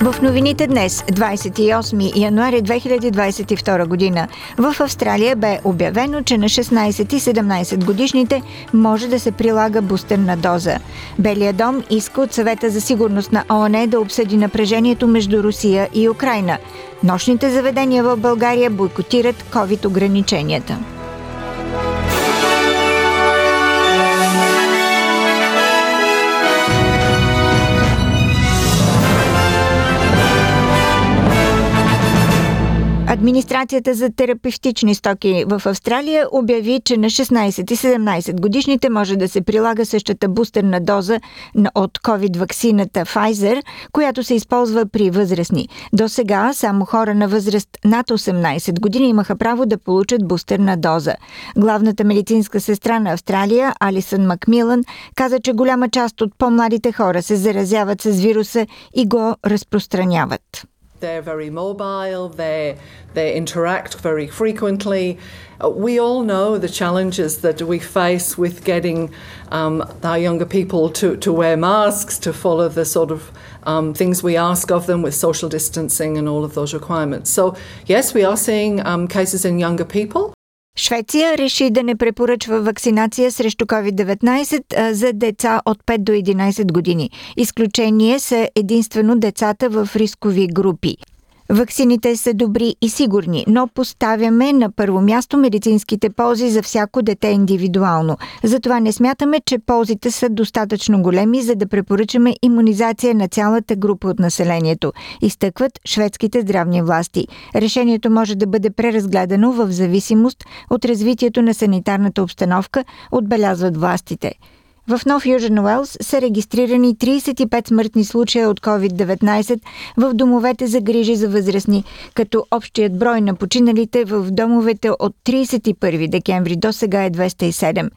В новините днес, 28 януари 2022 година, в Австралия бе обявено, че на 16 и 17 годишните може да се прилага бустерна доза. Белия дом иска от съвета за сигурност на ООН да обсъди напрежението между Русия и Украина. Нощните заведения в България бойкотират COVID-ограниченията. Администрацията за терапевтични стоки в Австралия обяви, че на 16 и 17 годишните може да се прилага същата бустерна доза от COVID-вакцината Pfizer, която се използва при възрастни. До сега само хора на възраст над 18 години имаха право да получат бустерна доза. Главната медицинска сестра на Австралия, Алисън Макмилан, каза, че голяма част от по-младите хора се заразяват с вируса и го разпространяват. They're very mobile, they, they interact very frequently. Uh, we all know the challenges that we face with getting um, our younger people to, to wear masks, to follow the sort of um, things we ask of them with social distancing and all of those requirements. So, yes, we are seeing um, cases in younger people. Швеция реши да не препоръчва вакцинация срещу COVID-19 за деца от 5 до 11 години. Изключение са единствено децата в рискови групи. Ваксините са добри и сигурни, но поставяме на първо място медицинските ползи за всяко дете индивидуално. Затова не смятаме, че ползите са достатъчно големи, за да препоръчаме иммунизация на цялата група от населението, изтъкват шведските здравни власти. Решението може да бъде преразгледано в зависимост от развитието на санитарната обстановка, отбелязват властите. В Нов Южен Уелс са регистрирани 35 смъртни случая от COVID-19 в домовете за грижи за възрастни, като общият брой на починалите в домовете от 31 декември до сега е 207.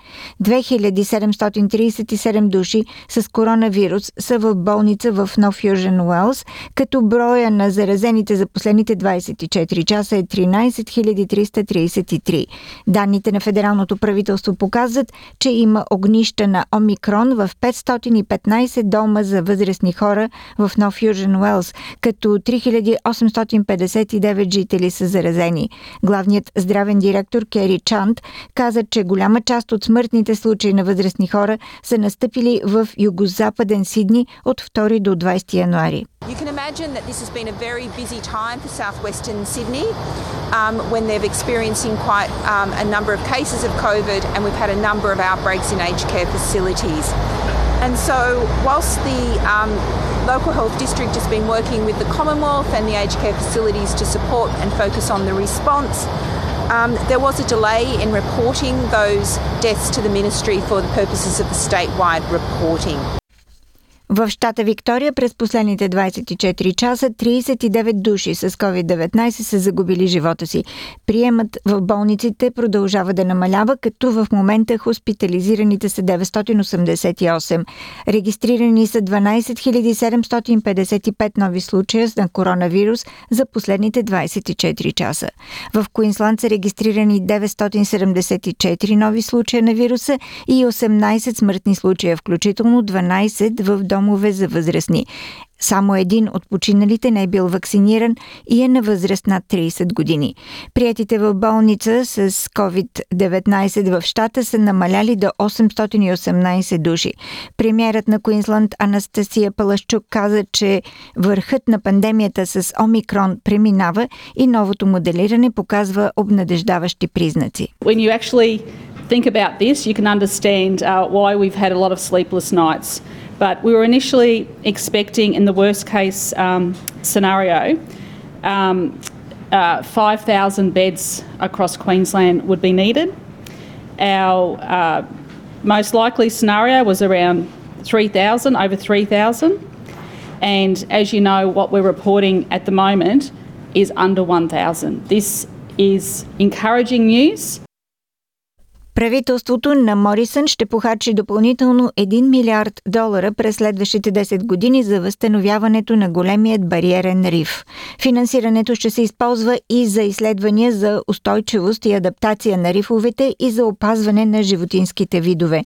2737 души с коронавирус са в болница в Нов Южен Уелс, като броя на заразените за последните 24 часа е 13 333. Данните на федералното правителство показват, че има огнища на Омикрон в 515 дома за възрастни хора в Нов Южен Уелс, като 3859 жители са заразени. Главният здравен директор Кери Чант каза, че голяма част от смъртните случаи на възрастни хора са настъпили в югозападен Сидни от 2 до 20 януари. You can imagine that this has been a very busy time for southwestern Sydney um, when they're experiencing quite um, a number of cases of COVID and we've had a number of outbreaks in aged care facilities. And so, whilst the um, local health district has been working with the Commonwealth and the aged care facilities to support and focus on the response, um, there was a delay in reporting those deaths to the ministry for the purposes of the statewide reporting. В щата Виктория през последните 24 часа 39 души с COVID-19 са загубили живота си. Приемът в болниците продължава да намалява, като в момента хоспитализираните са 988. Регистрирани са 12 755 нови случая на коронавирус за последните 24 часа. В Куинсланд са регистрирани 974 нови случая на вируса и 18 смъртни случая, включително 12 в дом домове за възрастни. Само един от починалите не е бил вакциниран и е на възраст над 30 години. Приятите в болница с COVID-19 в щата са намаляли до 818 души. Премьерът на Куинсланд Анастасия Палашчук каза, че върхът на пандемията с Омикрон преминава и новото моделиране показва обнадеждаващи признаци. Think about this, you can understand uh, why we've had a lot of sleepless nights. But we were initially expecting, in the worst case um, scenario, um, uh, 5,000 beds across Queensland would be needed. Our uh, most likely scenario was around 3,000, over 3,000. And as you know, what we're reporting at the moment is under 1,000. This is encouraging news. Правителството на Морисън ще похарчи допълнително 1 милиард долара през следващите 10 години за възстановяването на големият бариерен риф. Финансирането ще се използва и за изследвания за устойчивост и адаптация на рифовете и за опазване на животинските видове.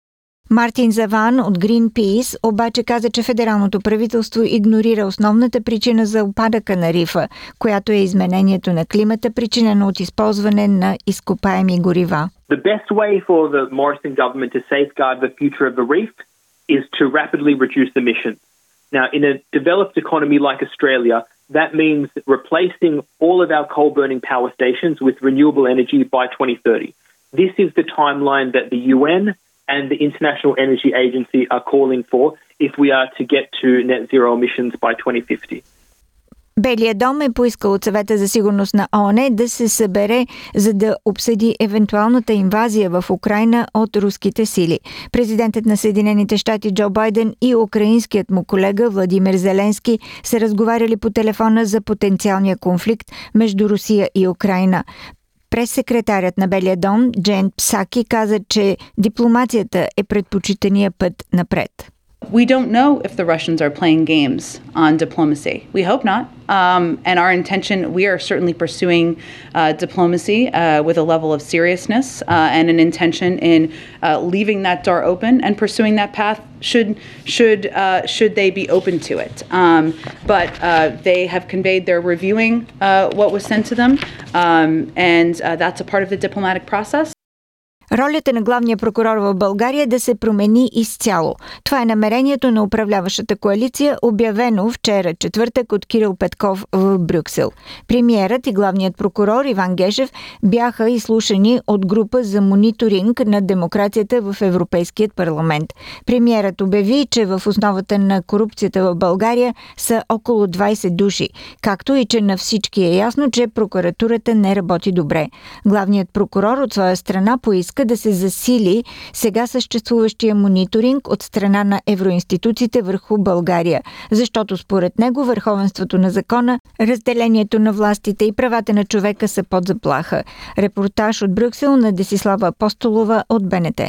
Мартин Заван от Greenpeace обаче каза, че федералното правителство игнорира основната причина за опадъка на рифа, която е изменението на климата, причинено от използване на изкопаеми горива. The best way for the Morrison government to safeguard the future of the reef is to rapidly reduce emissions. Now, in a developed economy like Australia, that means replacing all of our coal burning power stations with renewable energy by 2030. This is the timeline that the UN and the International Energy Agency are calling for if we are to get to net zero emissions by 2050. Белия дом е поискал от съвета за сигурност на ООН да се събере, за да обсъди евентуалната инвазия в Украина от руските сили. Президентът на Съединените щати Джо Байден и украинският му колега Владимир Зеленски са разговаряли по телефона за потенциалния конфликт между Русия и Украина. Прес-секретарят на Белия дом Джен Псаки каза, че дипломацията е предпочитания път напред. We don't know if the Russians are playing games on diplomacy. We hope not. Um, and our intention, we are certainly pursuing uh, diplomacy uh, with a level of seriousness uh, and an intention in uh, leaving that door open and pursuing that path should should uh, should they be open to it. Um, but uh, they have conveyed they're reviewing what was sent to them, um, and that's a part of the diplomatic process. Ролята на главния прокурор в България е да се промени изцяло. Това е намерението на управляващата коалиция, обявено вчера четвъртък от Кирил Петков в Брюксел. Премиерът и главният прокурор Иван Гешев бяха изслушани от група за мониторинг на демокрацията в Европейският парламент. Премиерът обяви, че в основата на корупцията в България са около 20 души, както и че на всички е ясно, че прокуратурата не работи добре. Главният прокурор от своя страна поиска да се засили сега съществуващия мониторинг от страна на евроинституциите върху България, защото според него върховенството на закона, разделението на властите и правата на човека са под заплаха. Репортаж от Брюксел на Десислава Апостолова от БНТ.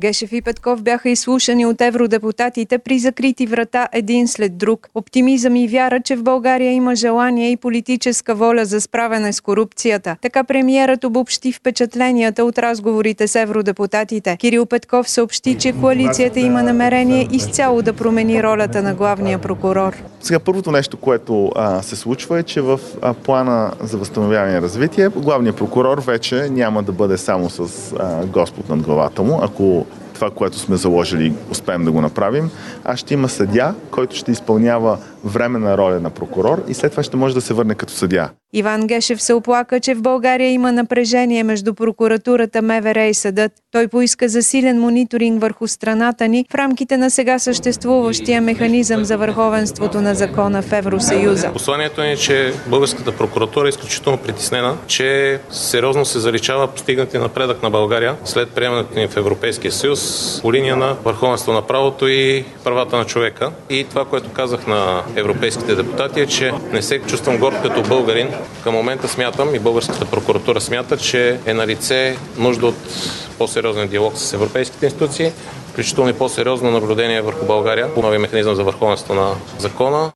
Гешев и Петков бяха изслушани от евродепутатите при закрити врата един след друг. Оптимизъм и вяра, че в България има желание и политическа воля за справяне с корупцията. Така премиерът обобщи впечатленията от разговорите с евродепутатите. Кирил Петков съобщи, че коалицията има намерение изцяло да промени ролята на главния прокурор. Сега първото нещо, което а, се случва е, че в а, плана за възстановяване и развитие главният прокурор вече няма да бъде само с а, Господ над главата му, ако това, което сме заложили, успеем да го направим, а ще има съдя, който ще изпълнява временна роля на прокурор и след това ще може да се върне като съдя. Иван Гешев се оплака, че в България има напрежение между прокуратурата, МВР и съдът. Той поиска засилен мониторинг върху страната ни в рамките на сега съществуващия механизъм за върховенството на закона в Евросъюза. Посланието ни е, че българската прокуратура е изключително притеснена, че сериозно се заличава постигнати напредък на България след приемането ни в Европейския съюз по линия на върховенство на правото и правата на човека. И това, което казах на европейските депутати е, че не се чувствам горд като българин. Към момента смятам и българската прокуратура смята, че е на лице нужда от по-сериозен диалог с европейските институции, включително и по-сериозно наблюдение върху България по новия механизъм за върховенство на закона.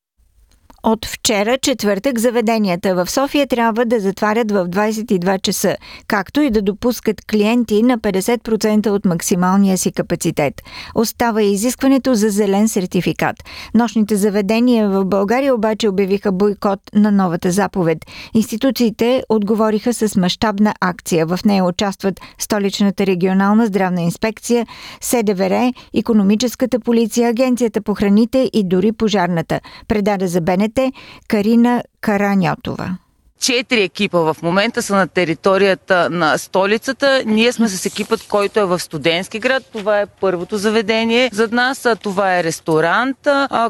От вчера, четвъртък, заведенията в София трябва да затварят в 22 часа, както и да допускат клиенти на 50% от максималния си капацитет. Остава и изискването за зелен сертификат. Нощните заведения в България обаче обявиха бойкот на новата заповед. Институциите отговориха с мащабна акция. В нея участват Столичната регионална здравна инспекция, СДВР, економическата полиция, Агенцията по храните и дори пожарната. Предаде за БНТ Карина Караньотова. Четири екипа в момента са на територията на столицата. Ние сме с екипът, който е в студентски град. Това е първото заведение за нас. Това е ресторант,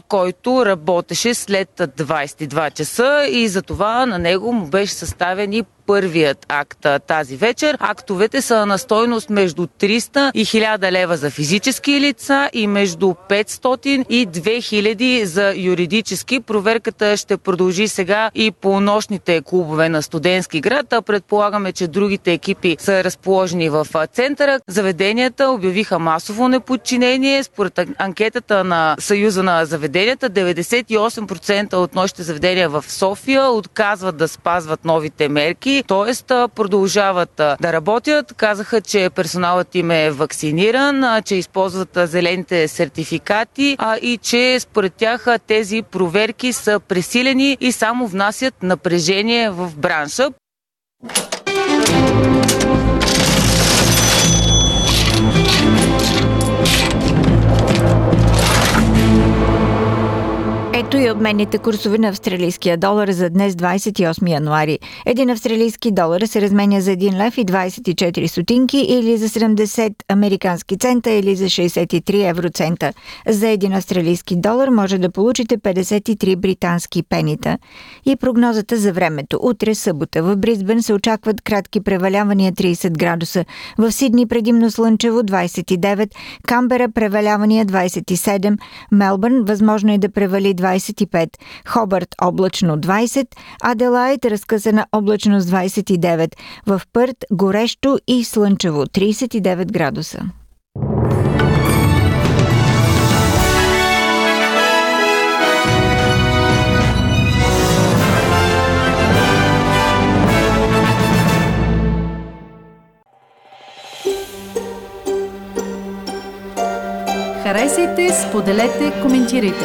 който работеше след 22 часа и за това на него му беше съставен и първият акт тази вечер. Актовете са на стойност между 300 и 1000 лева за физически лица и между 500 и 2000 за юридически. Проверката ще продължи сега и по нощните клубове на студентски град. Предполагаме, че другите екипи са разположени в центъра. Заведенията обявиха масово неподчинение. Според анкетата на Съюза на заведенията, 98% от нощите заведения в София отказват да спазват новите мерки, т.е. продължават да работят. Казаха, че персоналът им е вакциниран, че използват зелените сертификати и че според тях тези проверки са пресилени и само внасят напрежение в бранша. Ето и обменните курсове на австралийския долар за днес 28 януари. Един австралийски долар се разменя за 1 лев и 24 сотинки или за 70 американски цента или за 63 евроцента. За един австралийски долар може да получите 53 британски пенита. И прогнозата за времето. Утре събота в Бризбен се очакват кратки превалявания 30 градуса. В Сидни предимно слънчево 29, Камбера превалявания 27, Мелбърн възможно е да превали 20 25, Хобърт облачно 20, Аделайт разкъсана облачност 29, в Пърт горещо и слънчево 39 градуса. Харесайте, споделете, коментирайте.